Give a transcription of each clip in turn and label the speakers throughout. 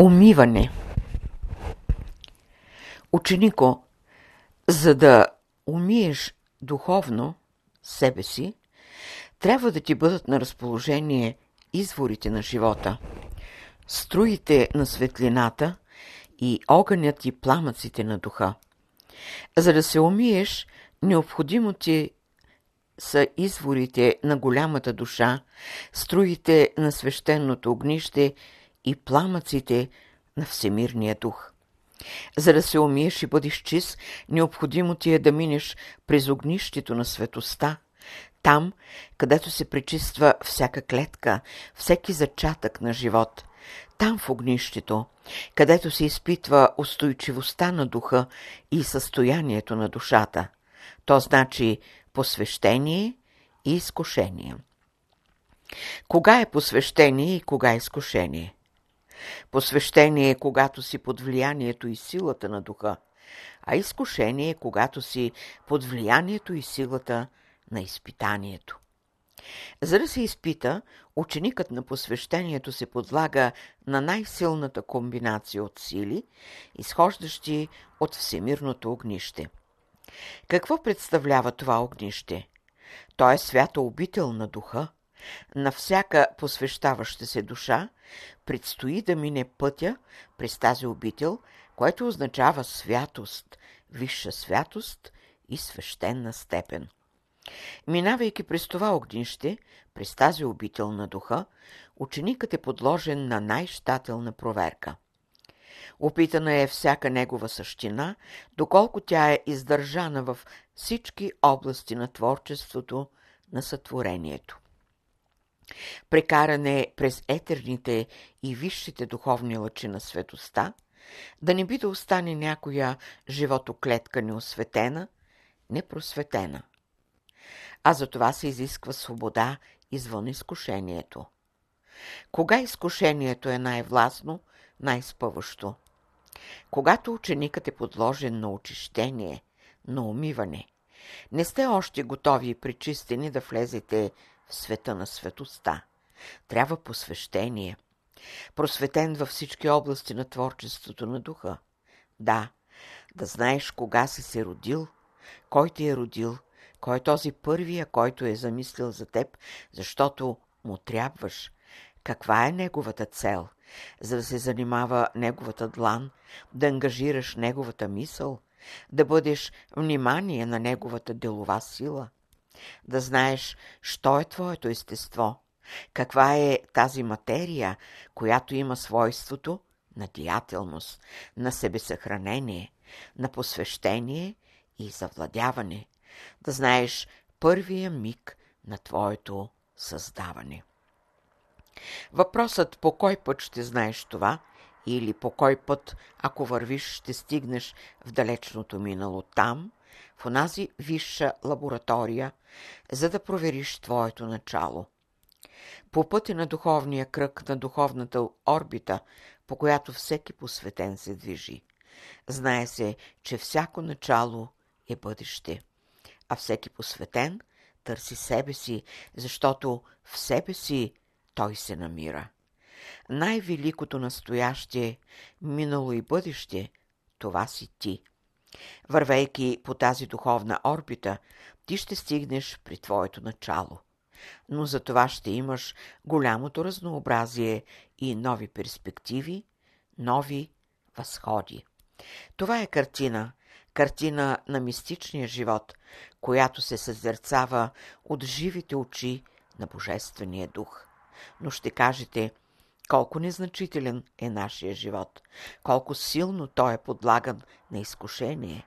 Speaker 1: Умиване Ученико, за да умиеш духовно себе си, трябва да ти бъдат на разположение изворите на живота, струите на светлината и огънят и пламъците на духа. За да се умиеш, необходимо ти са изворите на голямата душа, струите на свещеното огнище и пламъците на Всемирния дух. За да се умиеш и бъдеш чист, необходимо ти е да минеш през огнището на светоста, там, където се пречиства всяка клетка, всеки зачатък на живот, там в огнището, където се изпитва устойчивостта на духа и състоянието на душата. То значи посвещение и изкушение. Кога е посвещение и кога е изкушение? Посвещение е когато си под влиянието и силата на духа, а изкушение е когато си под влиянието и силата на изпитанието. За да се изпита, ученикът на посвещението се подлага на най-силната комбинация от сили, изхождащи от всемирното огнище. Какво представлява това огнище? То е свято обител на духа, на всяка посвещаваща се душа предстои да мине пътя през тази обител, което означава святост, висша святост и свещена степен. Минавайки през това огнище, през тази обител на духа, ученикът е подложен на най-щателна проверка. Опитана е всяка негова същина, доколко тя е издържана в всички области на творчеството, на сътворението. Прекаране през етерните и висшите духовни лъчи на светоста, да не би да остане някоя животоклетка неосветена, непросветена. А за това се изисква свобода извън изкушението. Кога изкушението е най-властно, най-спъващо? Когато ученикът е подложен на очищение, на умиване, не сте още готови и причистени да влезете в света на светоста. Трябва посвещение. Просветен във всички области на творчеството на духа. Да, да знаеш кога си се родил, кой те е родил, кой е този първия, който е замислил за теб, защото му трябваш. Каква е неговата цел? За да се занимава неговата длан, да ангажираш неговата мисъл, да бъдеш внимание на неговата делова сила – да знаеш, що е твоето естество, каква е тази материя, която има свойството на деятелност, на себесъхранение, на посвещение и завладяване, да знаеш първия миг на твоето създаване. Въпросът по кой път ще знаеш това или по кой път, ако вървиш, ще стигнеш в далечното минало там, в онази висша лаборатория, за да провериш твоето начало. По пътя на духовния кръг, на духовната орбита, по която всеки посветен се движи. Знае се, че всяко начало е бъдеще, а всеки посветен търси себе си, защото в себе си той се намира. Най-великото настояще, минало и бъдеще, това си ти. Вървейки по тази духовна орбита, ти ще стигнеш при твоето начало. Но за това ще имаш голямото разнообразие и нови перспективи, нови възходи. Това е картина, картина на мистичния живот, която се съзерцава от живите очи на Божествения дух. Но ще кажете, колко незначителен е нашия живот, колко силно той е подлаган на изкушение.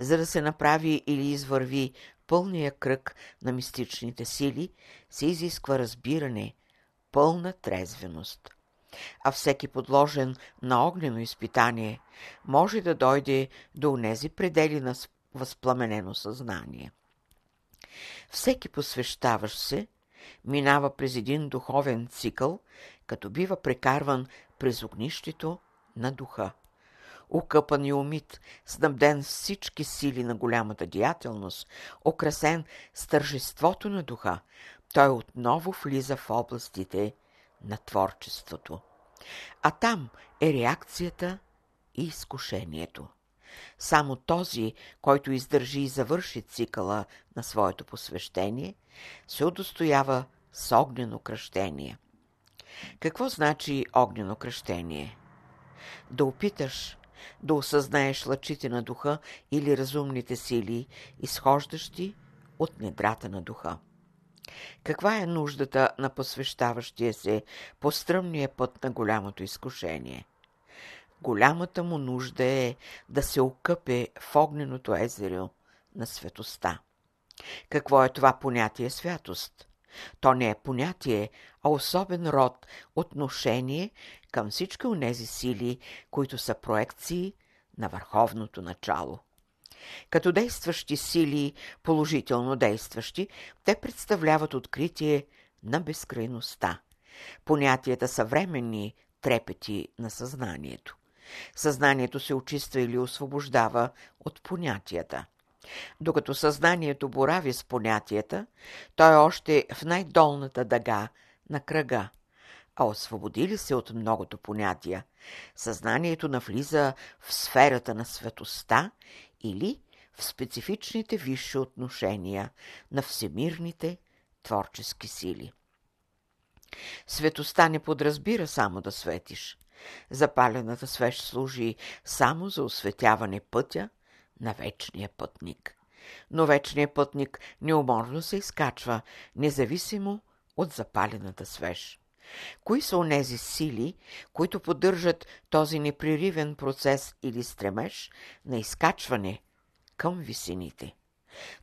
Speaker 1: За да се направи или извърви пълния кръг на мистичните сили, се изисква разбиране, пълна трезвеност. А всеки подложен на огнено изпитание може да дойде до унези предели на възпламенено съзнание. Всеки посвещаващ се минава през един духовен цикъл, като бива прекарван през огнището на духа. Укъпан и умит, снабден с всички сили на голямата деятелност, украсен с тържеството на духа, той отново влиза в областите на творчеството. А там е реакцията и изкушението. Само този, който издържи и завърши цикъла на своето посвещение, се удостоява с огнено кръщение. Какво значи огнено кръщение? Да опиташ да осъзнаеш лъчите на духа или разумните сили, изхождащи от недрата на духа. Каква е нуждата на посвещаващия се по стръмния път на голямото изкушение? Голямата му нужда е да се окъпе в огненото езеро на светоста. Какво е това понятие святост? То не е понятие, а особен род отношение към всички онези сили, които са проекции на върховното начало. Като действащи сили, положително действащи, те представляват откритие на безкрайността. Понятията са временни трепети на съзнанието. Съзнанието се очиства или освобождава от понятията. Докато съзнанието борави с понятията, той е още в най-долната дъга на кръга. А освободи ли се от многото понятия, съзнанието навлиза в сферата на светоста или в специфичните висши отношения на всемирните творчески сили. Светоста не подразбира само да светиш. Запалената свеж служи само за осветяване пътя на вечния пътник. Но вечният пътник неуморно се изкачва, независимо от запалената свеж. Кои са онези сили, които поддържат този непреривен процес или стремеж на изкачване към висините?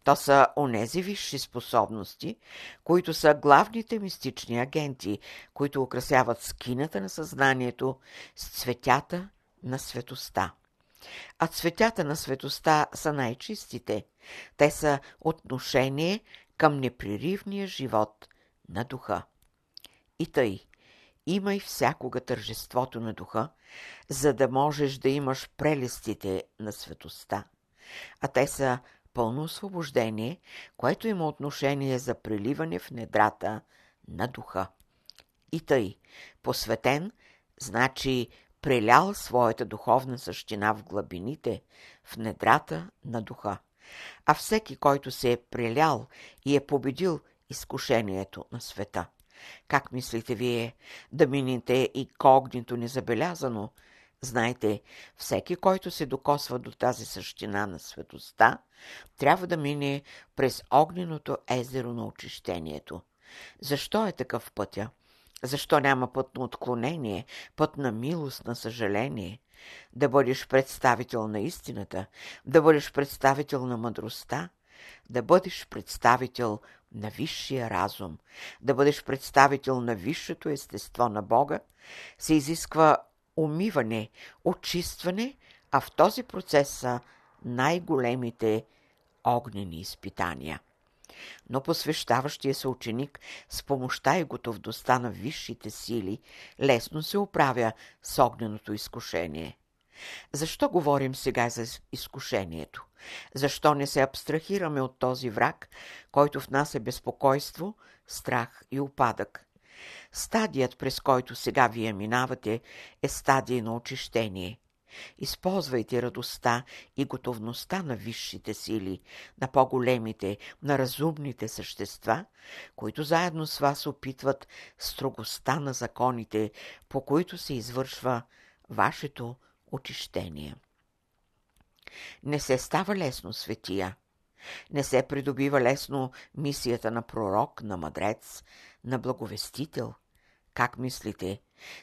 Speaker 1: То са онези висши способности, които са главните мистични агенти, които украсяват скината на съзнанието с цветята на светоста. А цветята на светоста са най-чистите. Те са отношение към непреривния живот на духа. И тъй, имай всякога тържеството на духа, за да можеш да имаш прелестите на светоста. А те са пълно освобождение, което има отношение за преливане в недрата на духа. И тъй, посветен, значи прелял своята духовна същина в глъбините, в недрата на духа. А всеки, който се е прелял и е победил изкушението на света. Как мислите вие да минете и когнито незабелязано, Знайте, всеки, който се докосва до тази същина на светоста, трябва да мине през огненото езеро на очищението. Защо е такъв пътя? Защо няма път на отклонение, път на милост, на съжаление? Да бъдеш представител на истината, да бъдеш представител на мъдростта, да бъдеш представител на висшия разум, да бъдеш представител на висшето естество на Бога, се изисква умиване, очистване, а в този процес са най-големите огнени изпитания. Но посвещаващия се ученик с помощта и готовността на висшите сили лесно се оправя с огненото изкушение. Защо говорим сега за изкушението? Защо не се абстрахираме от този враг, който в нас е безпокойство, страх и опадък? Стадият, през който сега вие минавате, е стадия на очищение. Използвайте радостта и готовността на висшите сили, на по-големите, на разумните същества, които заедно с вас опитват строгостта на законите, по които се извършва вашето очищение. Не се става лесно светия. Не се придобива лесно мисията на пророк, на мъдрец, на благовестител. Как мислите?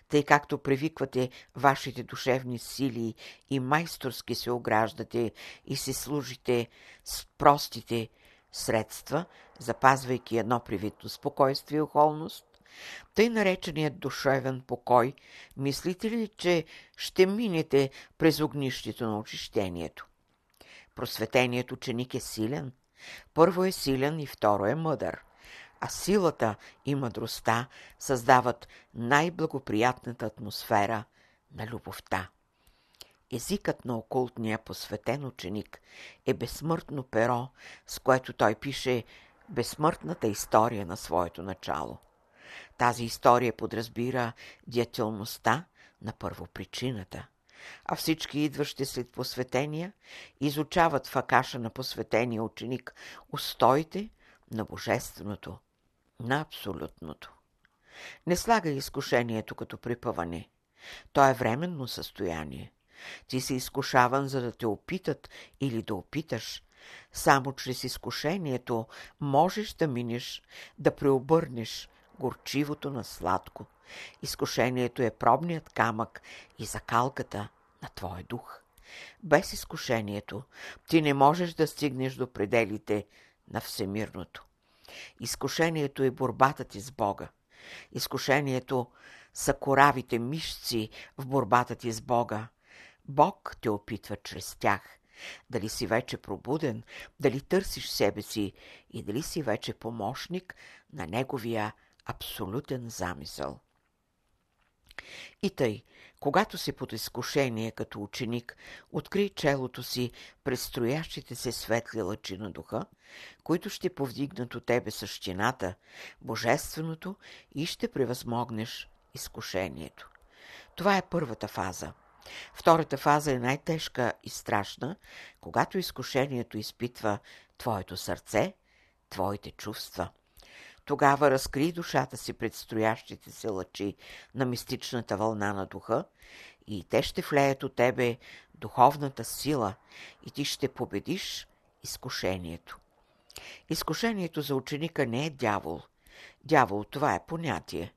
Speaker 1: Тъй както привиквате вашите душевни сили и майсторски се ограждате и се служите с простите средства, запазвайки едно привитно спокойствие и охолност, тъй нареченият душевен покой, мислите ли, че ще минете през огнището на очищението? Просветеният ученик е силен. Първо е силен и второ е мъдър а силата и мъдростта създават най-благоприятната атмосфера на любовта. Езикът на окултния посветен ученик е безсмъртно перо, с което той пише безсмъртната история на своето начало. Тази история подразбира диятелността на първопричината, а всички идващи след посветения изучават в акаша на посветения ученик устоите на Божественото, на Абсолютното. Не слагай изкушението като припъване. То е временно състояние. Ти си изкушаван, за да те опитат или да опиташ. Само чрез изкушението можеш да минеш, да преобърнеш горчивото на сладко. Изкушението е пробният камък и закалката на твоя дух. Без изкушението ти не можеш да стигнеш до пределите на всемирното. Изкушението е борбата ти с Бога. Изкушението са коравите мишци в борбата ти с Бога. Бог те опитва чрез тях. Дали си вече пробуден, дали търсиш себе си и дали си вече помощник на Неговия абсолютен замисъл. И тъй, когато си под изкушение като ученик, откри челото си през строящите се светли лъчи на духа, които ще повдигнат от тебе същината, божественото и ще превъзмогнеш изкушението. Това е първата фаза. Втората фаза е най-тежка и страшна, когато изкушението изпитва твоето сърце, твоите чувства – тогава разкри душата си пред стоящите се лъчи на мистичната вълна на духа и те ще влеят от тебе духовната сила и ти ще победиш изкушението. Изкушението за ученика не е дявол. Дявол това е понятие.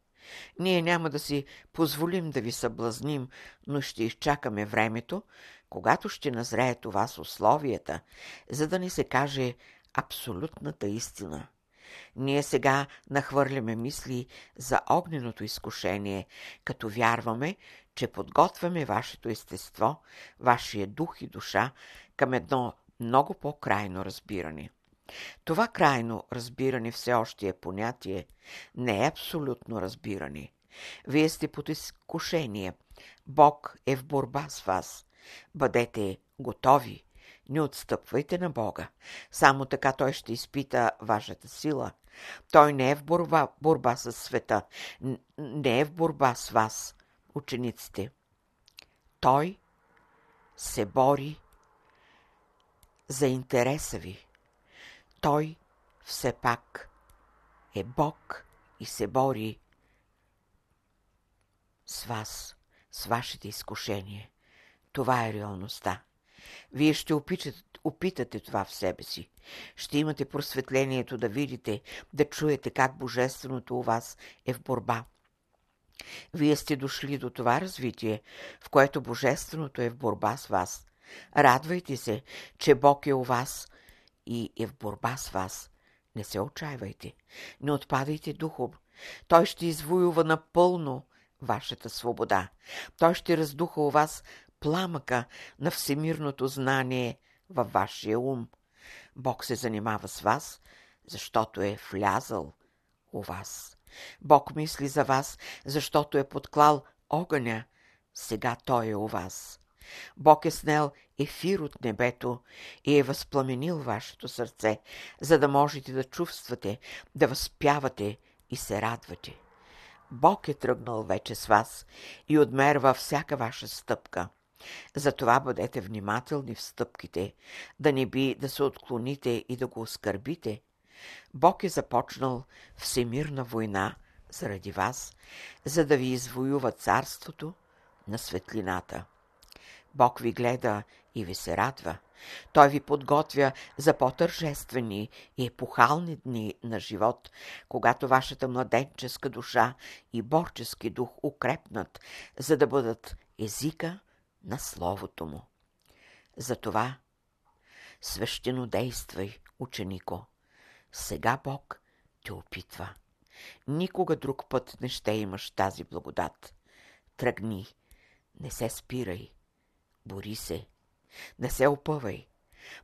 Speaker 1: Ние няма да си позволим да ви съблазним, но ще изчакаме времето, когато ще назреят у вас условията, за да ни се каже абсолютната истина. Ние сега нахвърляме мисли за огненото изкушение, като вярваме, че подготвяме вашето естество, вашия дух и душа към едно много по-крайно разбиране. Това крайно разбиране все още е понятие, не е абсолютно разбиране. Вие сте под изкушение. Бог е в борба с вас. Бъдете готови, не отстъпвайте на Бога. Само така Той ще изпита вашата сила. Той не е в борба, борба с света, не е в борба с вас, учениците. Той се бори за интереса ви. Той все пак е Бог и се бори с вас, с вашите изкушения. Това е реалността. Вие ще опитате, опитате това в себе си. Ще имате просветлението да видите, да чуете как Божественото у вас е в борба. Вие сте дошли до това развитие, в което Божественото е в борба с вас. Радвайте се, че Бог е у вас и е в борба с вас. Не се отчаивайте. Не отпадайте духом. Той ще извоюва напълно вашата свобода. Той ще раздуха у вас пламъка на всемирното знание във вашия ум. Бог се занимава с вас, защото е влязъл у вас. Бог мисли за вас, защото е подклал огъня. Сега Той е у вас. Бог е снел ефир от небето и е възпламенил вашето сърце, за да можете да чувствате, да възпявате и се радвате. Бог е тръгнал вече с вас и отмерва всяка ваша стъпка – затова бъдете внимателни в стъпките, да не би да се отклоните и да го оскърбите. Бог е започнал всемирна война заради вас, за да ви извоюва царството на светлината. Бог ви гледа и ви се радва. Той ви подготвя за по-тържествени и епохални дни на живот, когато вашата младенческа душа и борчески дух укрепнат, за да бъдат езика на Словото му. Затова свещено действай, ученико. Сега Бог те опитва. Никога друг път не ще имаш тази благодат. Тръгни, не се спирай, бори се, не се опъвай,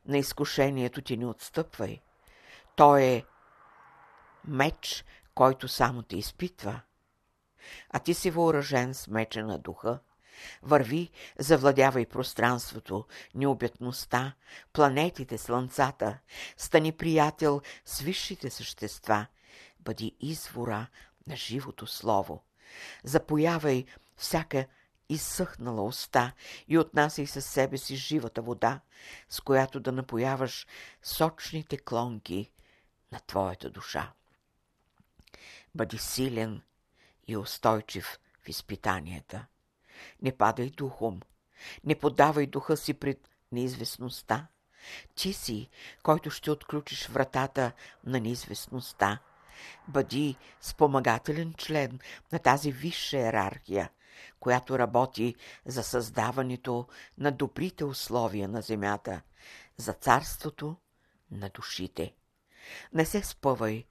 Speaker 1: на изкушението ти не отстъпвай. Той е меч, който само те изпитва. А ти си въоръжен с меча на духа, Върви, завладявай пространството, необятността, планетите, слънцата. Стани приятел с висшите същества. Бъди извора на живото слово. Запоявай всяка изсъхнала уста и отнасяй със себе си живата вода, с която да напояваш сочните клонки на твоята душа. Бъди силен и устойчив в изпитанията. Не падай духом, не подавай духа си пред неизвестността. Ти си, който ще отключиш вратата на неизвестността. Бъди спомагателен член на тази висша иерархия, която работи за създаването на добрите условия на земята, за царството на душите. Не се спъвай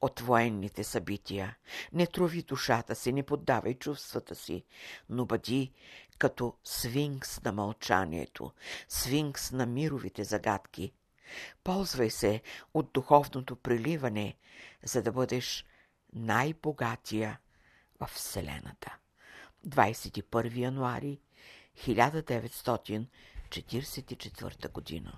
Speaker 1: от военните събития, не трови душата си, не поддавай чувствата си, но бъди като свинкс на мълчанието, свинкс на мировите загадки. Ползвай се от духовното приливане, за да бъдеш най-богатия в Вселената. 21 януари 1944 година